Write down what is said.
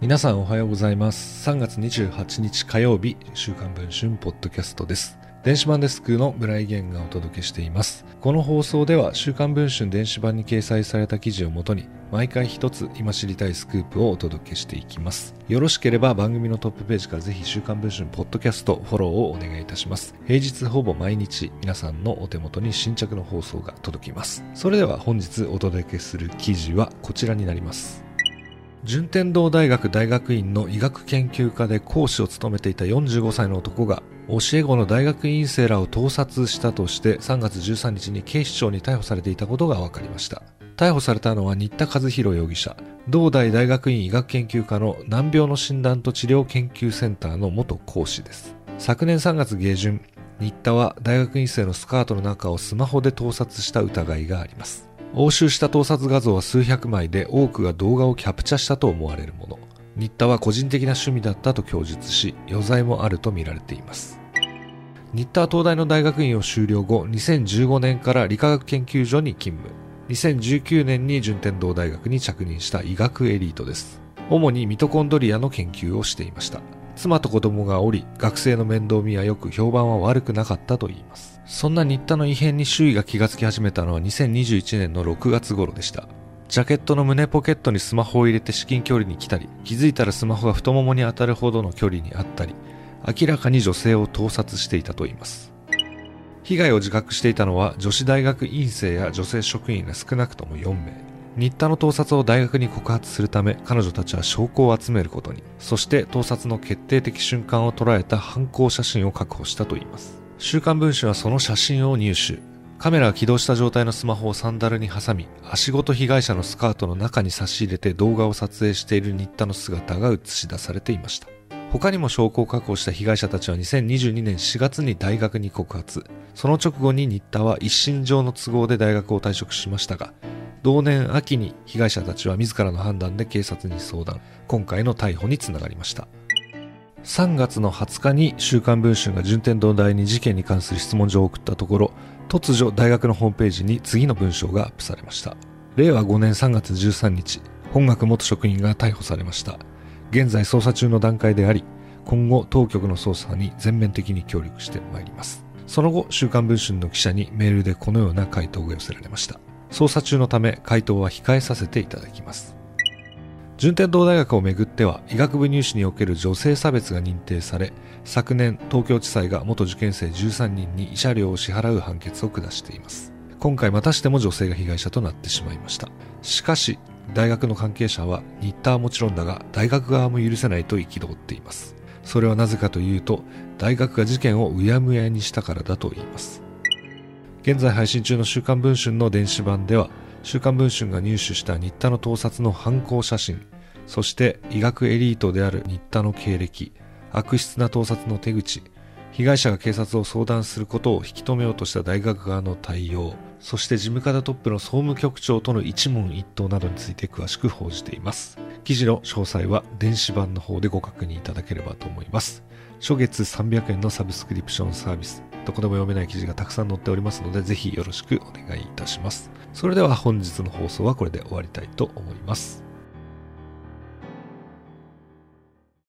皆さんおはようございます。3月28日火曜日、週刊文春ポッドキャストです。電子版デスクの村井源がお届けしています。この放送では週刊文春電子版に掲載された記事をもとに、毎回一つ今知りたいスクープをお届けしていきます。よろしければ番組のトップページからぜひ週刊文春ポッドキャストフォローをお願いいたします。平日ほぼ毎日皆さんのお手元に新着の放送が届きます。それでは本日お届けする記事はこちらになります。順天堂大学大学院の医学研究科で講師を務めていた45歳の男が教え子の大学院生らを盗撮したとして3月13日に警視庁に逮捕されていたことが分かりました。逮捕されたのは新田和弘容疑者。同大大学院医学研究科の難病の診断と治療研究センターの元講師です。昨年3月下旬新田は大学院生のスカートの中をスマホで盗撮した疑いがあります。押収した盗撮画像は数百枚で多くが動画をキャプチャしたと思われるもの。新田は個人的な趣味だったと供述し余罪もあるとみられています。新田は東大の大学院を修了後2015年から理化学研究所に勤務。2019年に順天堂大学に着任した医学エリートです。主にミトコンドリアの研究をしていました。妻と子供がおり学生の面倒見はよく評判は悪くなかったといいます。そんな新田の異変に周囲が気がつき始めたのは2021年の6月頃でした。ジャケットの胸ポケットにスマホを入れて至近距離に来たり気づいたらスマホが太ももに当たるほどの距離にあったり明らかに女性を盗撮していたといいます。被害を自覚していたのは女子大学院生や女性職員が少なくとも4名。新田の盗撮を大学に告発するため彼女たちは証拠を集めることに。そして盗撮の決定的瞬間を捉えた犯行写真を確保したといいます。週刊文春はその写真を入手。カメラが起動した状態のスマホをサンダルに挟み足ごと被害者のスカートの中に差し入れて動画を撮影している新田の姿が映し出されていました。他にも証拠を確保した被害者たちは2022年4月に大学に告発。その直後に新田は一身上の都合で大学を退職しましたが同年秋に被害者たちは自らの判断で警察に相談。今回の逮捕につながりました。3月の20日に週刊文春が順天堂大に事件に関する質問状を送ったところ突如大学のホームページに次の文章がアップされました。令和5年3月13日本学元職員が逮捕されました。現在捜査中の段階であり今後当局の捜査に全面的に協力してまいります。その後週刊文春の記者にメールでこのような回答が寄せられました。捜査中のため回答は控えさせていただきます。順天堂大学をめぐっては医学部入試における女性差別が認定され昨年東京地裁が元受験生13人に慰謝料を支払う判決を下しています。今回またしても女性が被害者となってしまいました。しかし大学の関係者は新田はもちろんだが大学側も許せないと憤っています。それはなぜかというと大学が事件をうやむやにしたからだと言います。現在配信中の週刊文春の電子版では週刊文春が入手した新田の盗撮の犯行写真そして医学エリートである新田の経歴悪質な盗撮の手口被害者が警察を相談することを引き止めようとした大学側の対応そして事務方トップの総務局長との一問一答などについて詳しく報じています。記事の詳細は電子版の方でご確認いただければと思います。初月300円のサブスクリプションサービス。どこでも読めない記事がたくさん載っておりますのでぜひよろしくお願いいたします。それでは本日の放送はこれで終わりたいと思います。